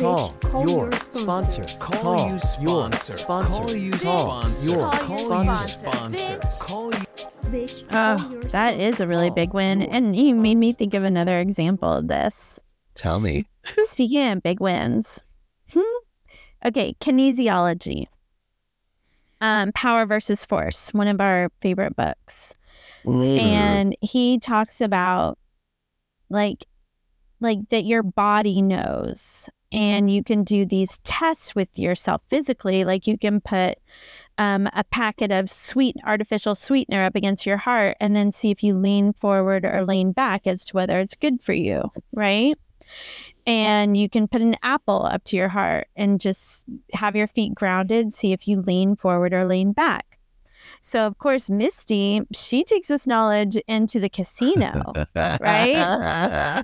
Call, Call your your sponsor. sponsor. Call, you sponsor. Your sponsor. Call you sponsor. your Call you sponsor. sponsor. Call you. Bitch, call Oh, your sponsor. is a really big win. And you made me think of another example of this. Tell me. Speaking of big wins. Hmm. Okay, kinesiology. Um, Power versus Force, one of our favorite books. Mm. And he talks about like like that your body knows and you can do these tests with yourself physically like you can put um, a packet of sweet artificial sweetener up against your heart and then see if you lean forward or lean back as to whether it's good for you right? And you can put an apple up to your heart and just have your feet grounded see if you lean forward or lean back so of course misty she takes this knowledge into the casino right?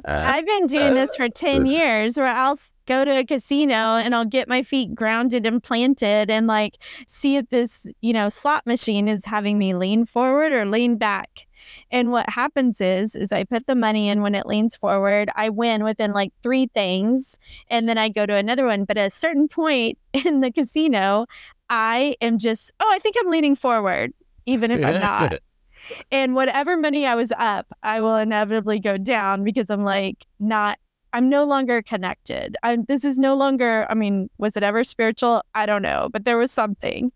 I've been doing this for 10 years where I'll go to a casino and I'll get my feet grounded and planted and like see if this, you know, slot machine is having me lean forward or lean back. And what happens is is I put the money in when it leans forward, I win within like 3 things and then I go to another one, but at a certain point in the casino, I am just, oh, I think I'm leaning forward even if I'm not and whatever money I was up, I will inevitably go down because I'm like not I'm no longer connected. I'm this is no longer I mean, was it ever spiritual? I don't know, but there was something.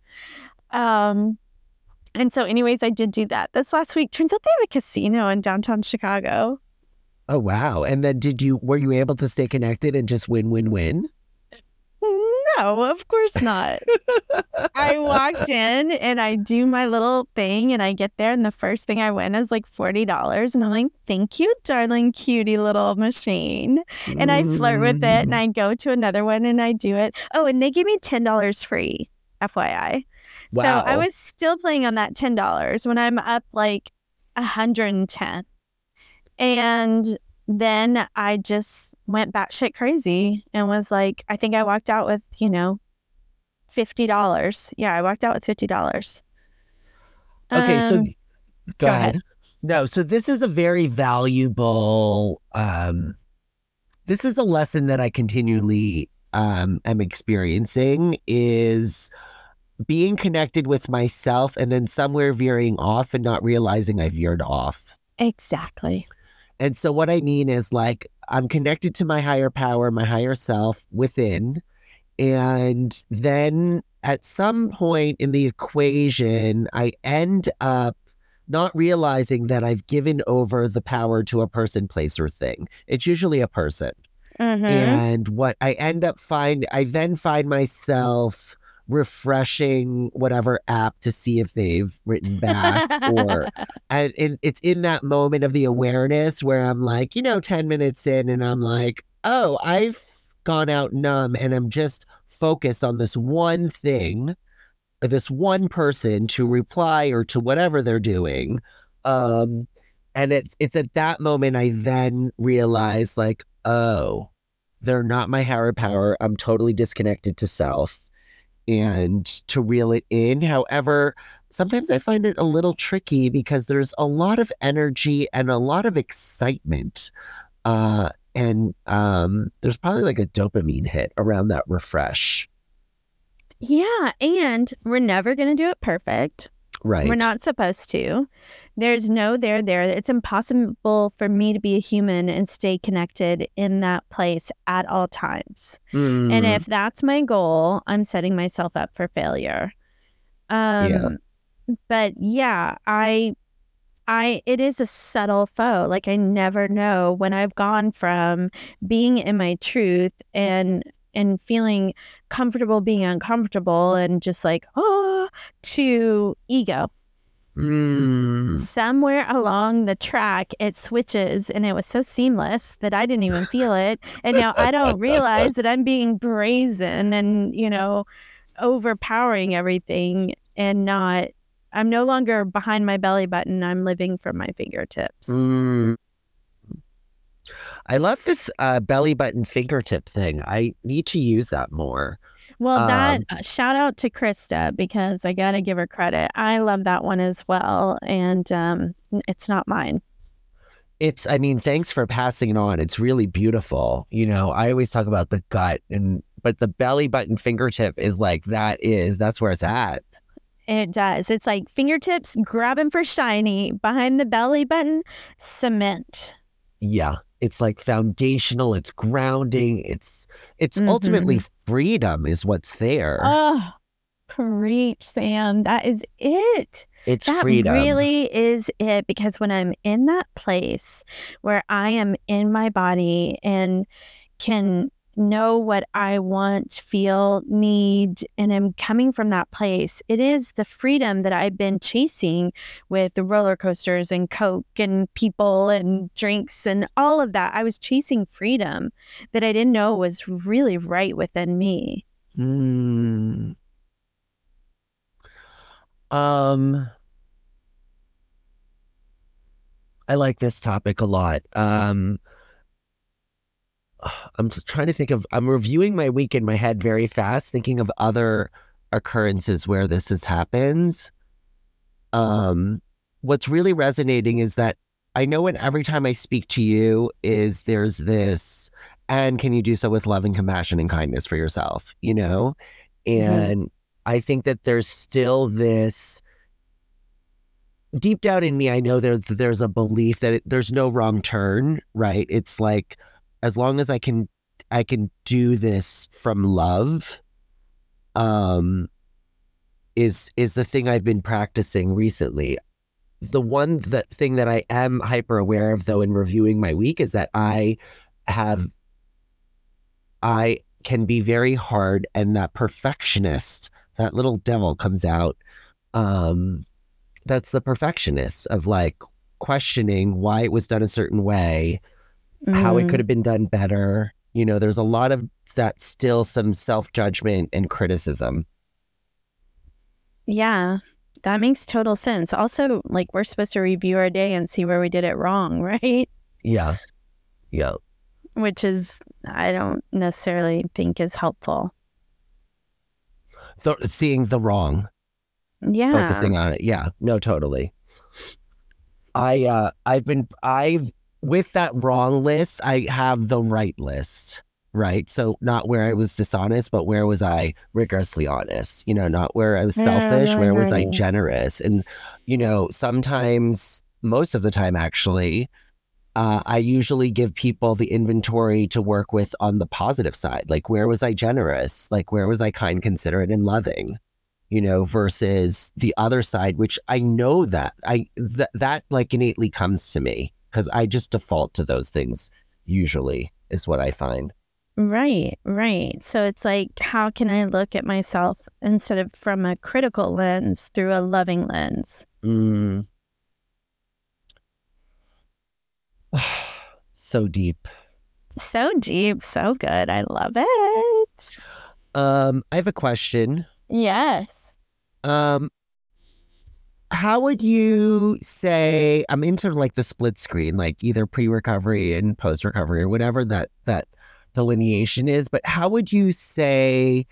Um and so anyways, I did do that. This last week turns out they have a casino in downtown Chicago. Oh wow! And then did you were you able to stay connected and just win win win? No, of course not. I walked in and I do my little thing and I get there and the first thing I win is like $40 and I'm like, "Thank you, darling cutie little machine." And I flirt with it and mm-hmm. I go to another one and I do it. Oh, and they give me $10 free, FYI. Wow. So I was still playing on that $10 when I'm up like 110. And then I just went batshit crazy and was like, I think I walked out with, you know, $50. Yeah, I walked out with $50. Okay, so Um, go, go ahead. ahead. No, so this is a very valuable um this is a lesson that I continually um am experiencing is being connected with myself and then somewhere veering off and not realizing I veered off. exactly. And so what I mean is like I'm connected to my higher power, my higher self within. And then at some point in the equation, I end up not realizing that I've given over the power to a person, place, or thing. It's usually a person. Mhm. And what I end up find I then find myself refreshing whatever app to see if they've written back or and it, it's in that moment of the awareness where I'm like, you know, 10 minutes in and I'm like, oh, I've gone out numb and I'm just focused on this one thing, or this one person to reply or to whatever they're doing. Um, and it, it's at that moment I then realize, like, oh, they're not my higher power. I'm totally disconnected to self. And to reel it in. However, sometimes I find it a little tricky because there's a lot of energy and a lot of excitement. Uh, and um, there's probably like a dopamine hit around that refresh. Yeah, and we're never going to do it perfect. Right. We're not supposed to. There's no there there. It's impossible for me to be a human and stay connected in that place at all times. And Mm, if that's my goal, I'm setting myself up for failure. Um Yeah. but yeah, I I it is a subtle foe. Like I never know when I've gone from being in my truth and and feeling comfortable being uncomfortable and just like oh to ego. Mm, somewhere along the track it switches and it was so seamless that i didn't even feel it and now i don't realize that i'm being brazen and you know overpowering everything and not i'm no longer behind my belly button i'm living from my fingertips. Mm. I love this uh, belly button fingertip thing. I need to use that more. well that Um, uh, shout out to krista because i gotta give her credit i love that one as well and um it's not mine It's, I mean, thanks for passing it on. It's really beautiful. You know, I always talk about the gut and, but the belly button fingertip is like, that is, that's where it's at. It does. It's like fingertips grabbing for shiny behind the belly button, cement. Yeah. It's like foundational, it's grounding, it's, it's Mhm. ultimately freedom is what's there. Oh, preach, Sam. That is it. it's that freedom. really is it. Because when I'm in that place where I am in my body and can know what I want, feel, need, and am coming from that place, it is the freedom that I've been chasing with the roller coasters and Coke and people and drinks and all of that. I was chasing freedom that I didn't know was really right within me. Mm. Um, I like this topic a lot. Um, I'm just trying to think of. I'm reviewing my week in my head very fast, thinking of other occurrences where this has happened. Um, what's really resonating is that I know when every time I speak to you is there's this, and can you do so with love and compassion and kindness for yourself? You know, Mhm. and I think that there's still this deep down in me. I know there's there's a belief that it, there's no wrong turn, right? It's like as long as I can I can do this from love, um, is is the thing I've been practicing recently. The one that thing that I am hyper aware of though in reviewing my week is that I have I can be very hard and that perfectionist, that little devil comes out. Um that's the perfectionist of like questioning why it was done a certain way, how it Mm. could have been done better. You know, there's a lot of that still some self-judgment and criticism. Yeah, that makes total sense. Also, like we're supposed to review our day and see where we did it wrong, right? Yeah. Yeah. Which is, I don't necessarily think is helpful. Th- seeing the wrong. Yeah. focusing on it. Yeah, no, totally. I uh I've been I've with that wrong list, I have the right list. Right. So not where I was dishonest, but where was I rigorously honest? You know, not where I was Yeah, selfish, where was I generous? And, you know, sometimes, most of the time actually, uh, I usually give people the inventory to work with on the positive side. Like, where was I generous? Like, where was I kind, considerate, and loving? You know, versus the other side, which I know that I th- that like innately comes to me because I just default to those things. Usually, is what I find. Right, right. So it's like, how can I look at myself instead of from a critical lens through a loving lens? Mm. so deep. So deep, so good. I love it. Um, I have a question. Yes. Um, how would you say I'm into like the split screen, like either pre-recovery and post-recovery or whatever that that delineation is, but how would you say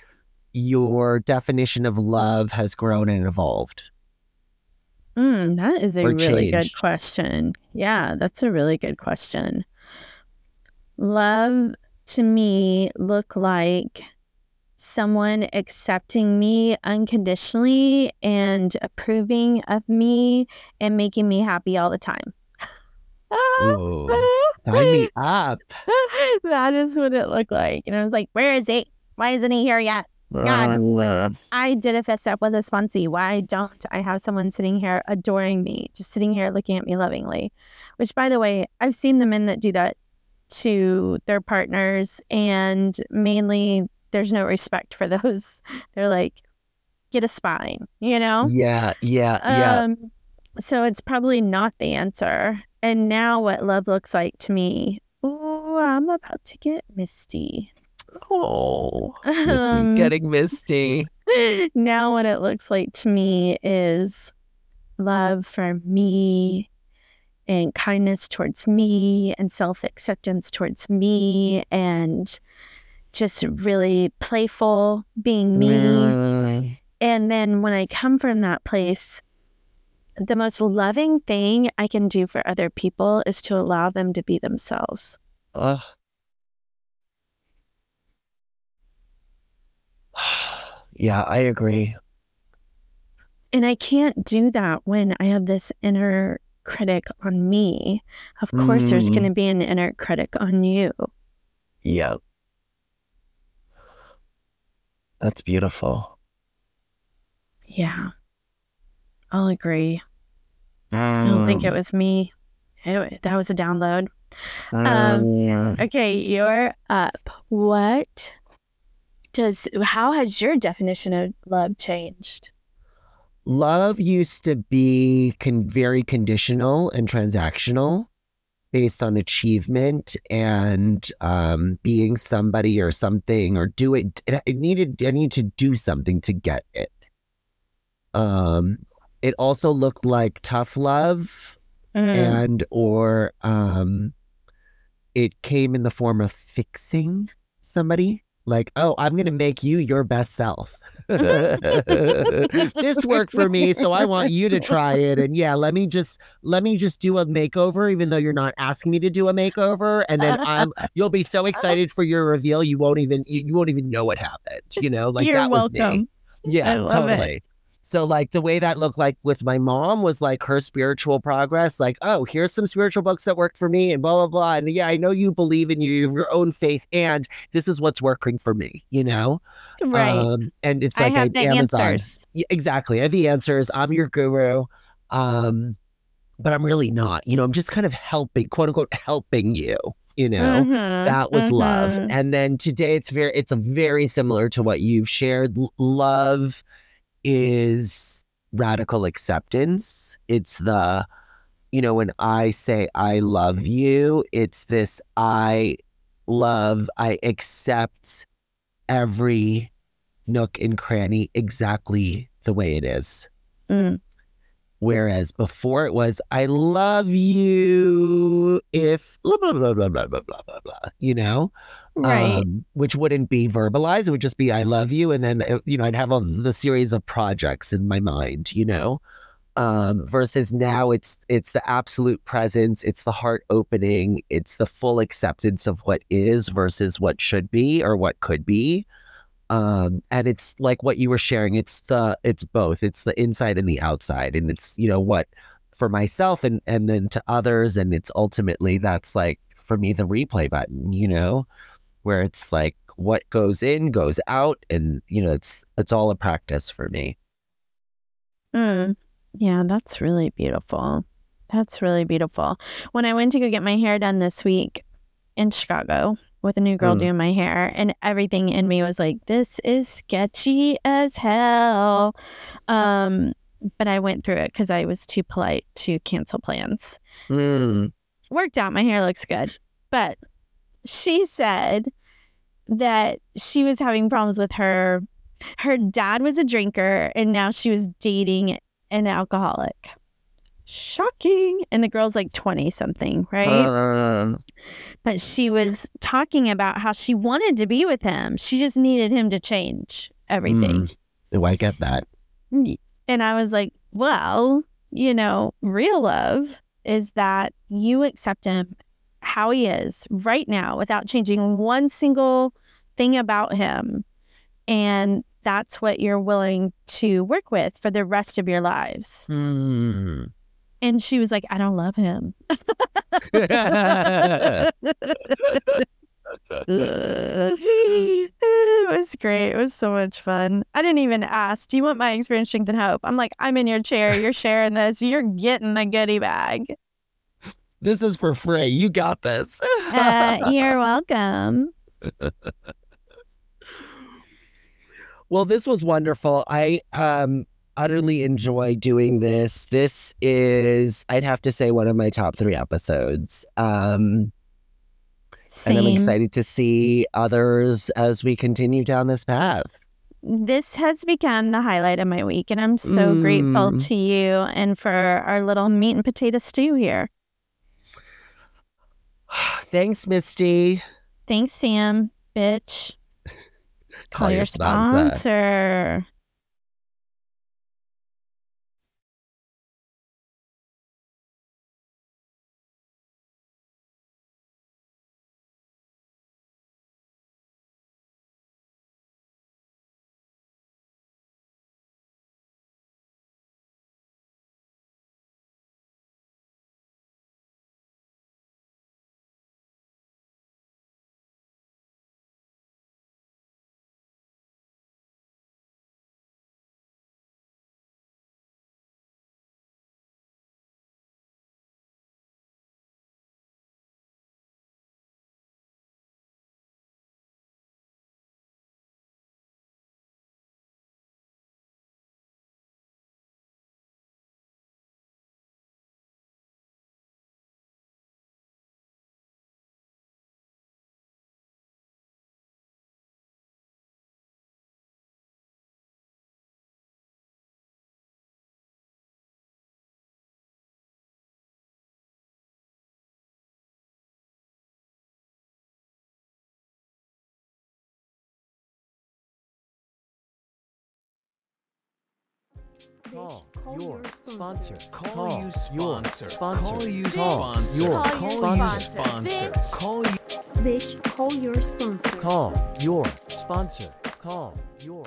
your definition of love has grown and evolved? Mm, that is a Or really good question. Yeah, that's a really good question. Love to me look like someone accepting me unconditionally and approving of me and making me happy all the time. Ooh, sign me up. that is what it looked like. And I was like, where is he? Why isn't he here yet? God. I did a fist up with a sponsee. Why don't I have someone sitting here adoring me, just sitting here looking at me lovingly? Which, by the way, I've seen the men that do that to their partners, and mainly there's no respect for those. They're like, get a spine, you know? Yeah, yeah, yeah. Um, so it's probably not the answer. And now, what love looks like to me, ooh, I'm about to get misty. oh, Um, getting misty. now what it looks like to me is love for me and kindness towards me and self-acceptance towards me and just really playful being me and then when i come from that place the most loving thing I can do for other people is to allow them to be themselves. Ugh. yeah, I agree. And I can't do that when I have this inner critic on me. Of course, there's Mm. going to be an inner critic on you. Yeah. That's beautiful. Yeah. I'll agree. I don't think it was me. It, that was a download. Um, Okay, you're up. What does, how has your definition of love changed? love used to be con- very conditional and transactional based on achievement and um, being somebody or something or do it it needed i need to do something to get it um it also looked like tough love Mm. and or um it came in the form of fixing somebody like oh i'm going to make you your best self this worked for me so i want you to try it and yeah let me just let me just do a makeover even though you're not asking me to do a makeover and then i'm you'll be so excited for your reveal you won't even you, you won't even know what happened you know like You're that was me welcome. yeah, love it. So like the way that looked like with my mom was like her spiritual progress, like, oh, here's some spiritual books that worked for me and blah blah blah. And yeah, I know you believe in your your own faith and this is what's working for me, you know? Right. Um, and it's like, I have an the Amazon. answers. Exactly. I have the answers. I'm your guru. Um, but I'm really not. You know, I'm just kind of helping, quote unquote, helping you, you know? Mhm, that was love mhm. and then today it's very it's very similar to what you've shared love is radical acceptance it's the you know when i say i love you it's this i love i accept every nook and cranny exactly the way it is Mm. Whereas before it was, I love you if blah, blah, blah, blah, blah, blah, blah, blah, blah, you know? Right. Um, which wouldn't be verbalized. It would just be, I love you. And then, uh, you know, I'd have a, the series of projects in my mind, you know? Um, versus now it's it's the absolute presence, it's the heart opening, it's the full acceptance of what is versus what should be or what could be um and it's like what you were sharing it's the it's both it's the inside and the outside and it's you know what for myself and and then to others and it's ultimately that's like for me the replay button you know where it's like what goes in goes out and you know it's it's all a practice for me Mm. Yeah, that's really beautiful. That's really beautiful. When I went to go get my hair done this week in Chicago with a new girl Mm. doing my hair, and everything in me was like, this is sketchy as hell. Um, but I went through it because I was too polite to cancel plans. Mm. Worked out. My hair looks good. But she said that she was having problems with her. Her dad was a drinker, and now she was dating an alcoholic. Shocking. And the girl's like 20 something, right? But she was talking about how she wanted to be with him. She just needed him to change everything. mm. Oh, I get that. And I was like, well, you know, real love is that you accept him how he is right now without changing one single thing about him. And that's what you're willing to work with for the rest of your lives. Mm. And she was like, I don't love him. it was great. It was so much fun. I didn't even ask, Do you want my experience, strength, and hope? I'm like, I'm in your chair. You're sharing this. You're getting the goodie bag. this is for free. You got this. Uh, you're welcome. Well, this was wonderful. I um utterly enjoy doing this. This is I'd have to say one of my top 3 episodes. Um Same. and I'm excited to see others as we continue down this path. This has become the highlight of my week, and I'm so grateful Mm. to you and for our little meat and potato stew here. Thanks, Misty. Thanks, Sam. Bitch. Call, your sponsor. sponsor. Call Call your your sponsor. sponsor. Call you your sponsor. sponsor. Call you sponsor. your Call you sponsor. sponsor. Call you Bitch, call your sponsor. Call your sponsor. Call your